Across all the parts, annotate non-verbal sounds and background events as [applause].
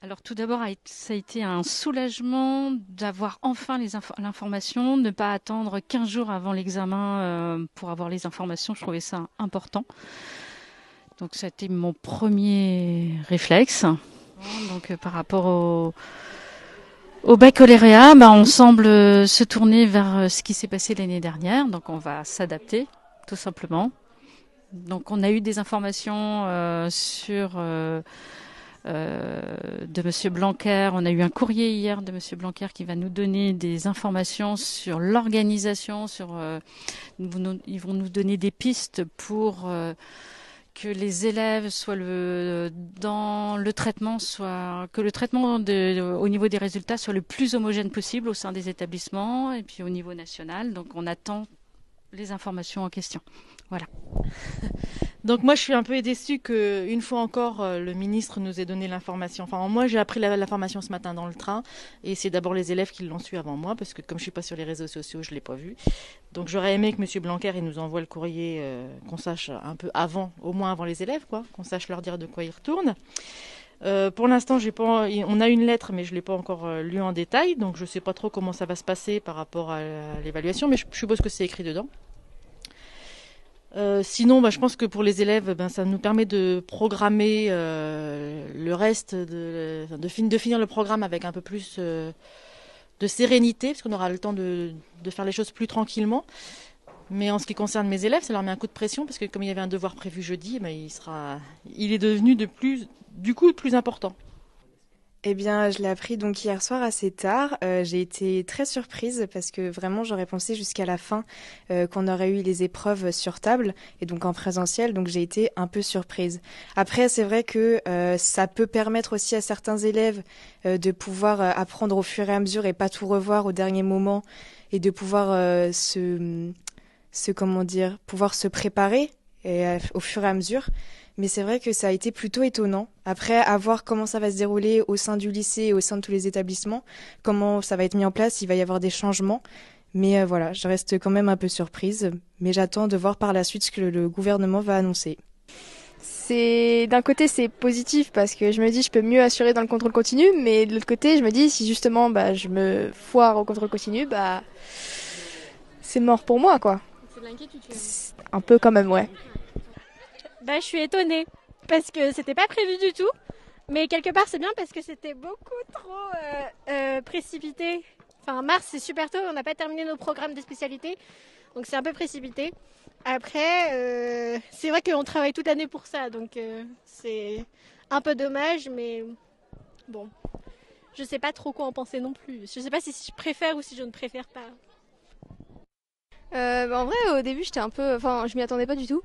Alors tout d'abord, ça a été un soulagement d'avoir enfin l'information, ne pas attendre 15 jours avant l'examen euh, pour avoir les informations. Je trouvais ça important. Donc ça a été mon premier réflexe. Donc euh, par rapport au, au baccalauréat, bah, on semble se tourner vers euh, ce qui s'est passé l'année dernière. Donc on va s'adapter, tout simplement. Donc on a eu des informations sur euh, de Monsieur Blanquer. On a eu un courrier hier de Monsieur Blanquer qui va nous donner des informations sur l'organisation, sur euh, ils vont nous donner des pistes pour euh, que les élèves soient le, dans le traitement, soit que le traitement au niveau des résultats soit le plus homogène possible au sein des établissements et puis au niveau national. Donc on attend les informations en question. Voilà. [laughs] Donc moi je suis un peu déçue qu'une fois encore euh, le ministre nous ait donné l'information. Enfin moi j'ai appris l'information ce matin dans le train et c'est d'abord les élèves qui l'ont su avant moi parce que comme je suis pas sur les réseaux sociaux je l'ai pas vu. Donc j'aurais aimé que M. Blanquer il nous envoie le courrier euh, qu'on sache un peu avant, au moins avant les élèves quoi, qu'on sache leur dire de quoi ils retournent. Euh, pour l'instant. On a une lettre, mais je l'ai pas encore lue en détail, donc je sais pas trop comment ça va se passer par rapport à l'évaluation, mais je suppose que c'est écrit dedans. Euh, sinon, bah, je pense que pour les élèves, ben, ça nous permet de programmer euh, le reste, de, finir le programme avec un peu plus euh, de sérénité, parce qu'on aura le temps de, faire les choses plus tranquillement. Mais en ce qui concerne mes élèves, ça leur met un coup de pression, parce que comme il y avait un devoir prévu jeudi, ben, il, sera, il est devenu de plus, du coup plus important. Eh bien, je l'ai appris donc hier soir assez tard. Euh, j'ai été très surprise parce que vraiment j'aurais pensé jusqu'à la fin euh, qu'on aurait eu les épreuves sur table et donc en présentiel. Donc j'ai été un peu surprise. Après, c'est vrai que euh, ça peut permettre aussi à certains élèves de pouvoir apprendre au fur et à mesure et pas tout revoir au dernier moment et de pouvoir se, se comment dire, pouvoir se préparer et, au fur et à mesure. Mais c'est vrai que ça a été plutôt étonnant. Après, à voir comment ça va se dérouler au sein du lycée et au sein de tous les établissements, comment ça va être mis en place, il va y avoir des changements. Mais euh, voilà, je reste quand même un peu surprise. Mais j'attends de voir par la suite ce que le gouvernement va annoncer. C'est d'un côté c'est positif parce que je me dis je peux mieux assurer dans le contrôle continu, mais de l'autre côté je me dis si justement bah, je me foire au contrôle continu, bah c'est mort pour moi quoi. C'est de l'inquiétude. Un peu quand même ouais. [laughs] Bah, je suis étonnée parce que c'était pas prévu du tout. Mais quelque part, c'est bien parce que c'était beaucoup trop euh, euh, précipité. Enfin, mars, c'est super tôt, on n'a pas terminé nos programmes de spécialité. Donc, c'est un peu précipité. Après, euh, c'est vrai qu'on travaille toute l'année pour ça. Donc, c'est un peu dommage, mais bon. Je sais pas trop quoi en penser non plus. Je sais pas si je préfère ou si je ne préfère pas. Bah, en vrai, au début, j'étais un peu. Enfin, je m'y attendais pas du tout.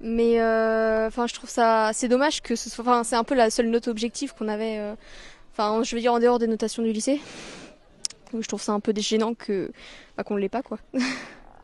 Mais euh, enfin, je trouve ça c'est dommage que ce soit. Enfin, c'est un peu la seule note objective qu'on avait. Euh, enfin, je veux dire en dehors des notations du lycée. je trouve ça un peu gênant que bah, qu'on l'ait pas quoi. [laughs]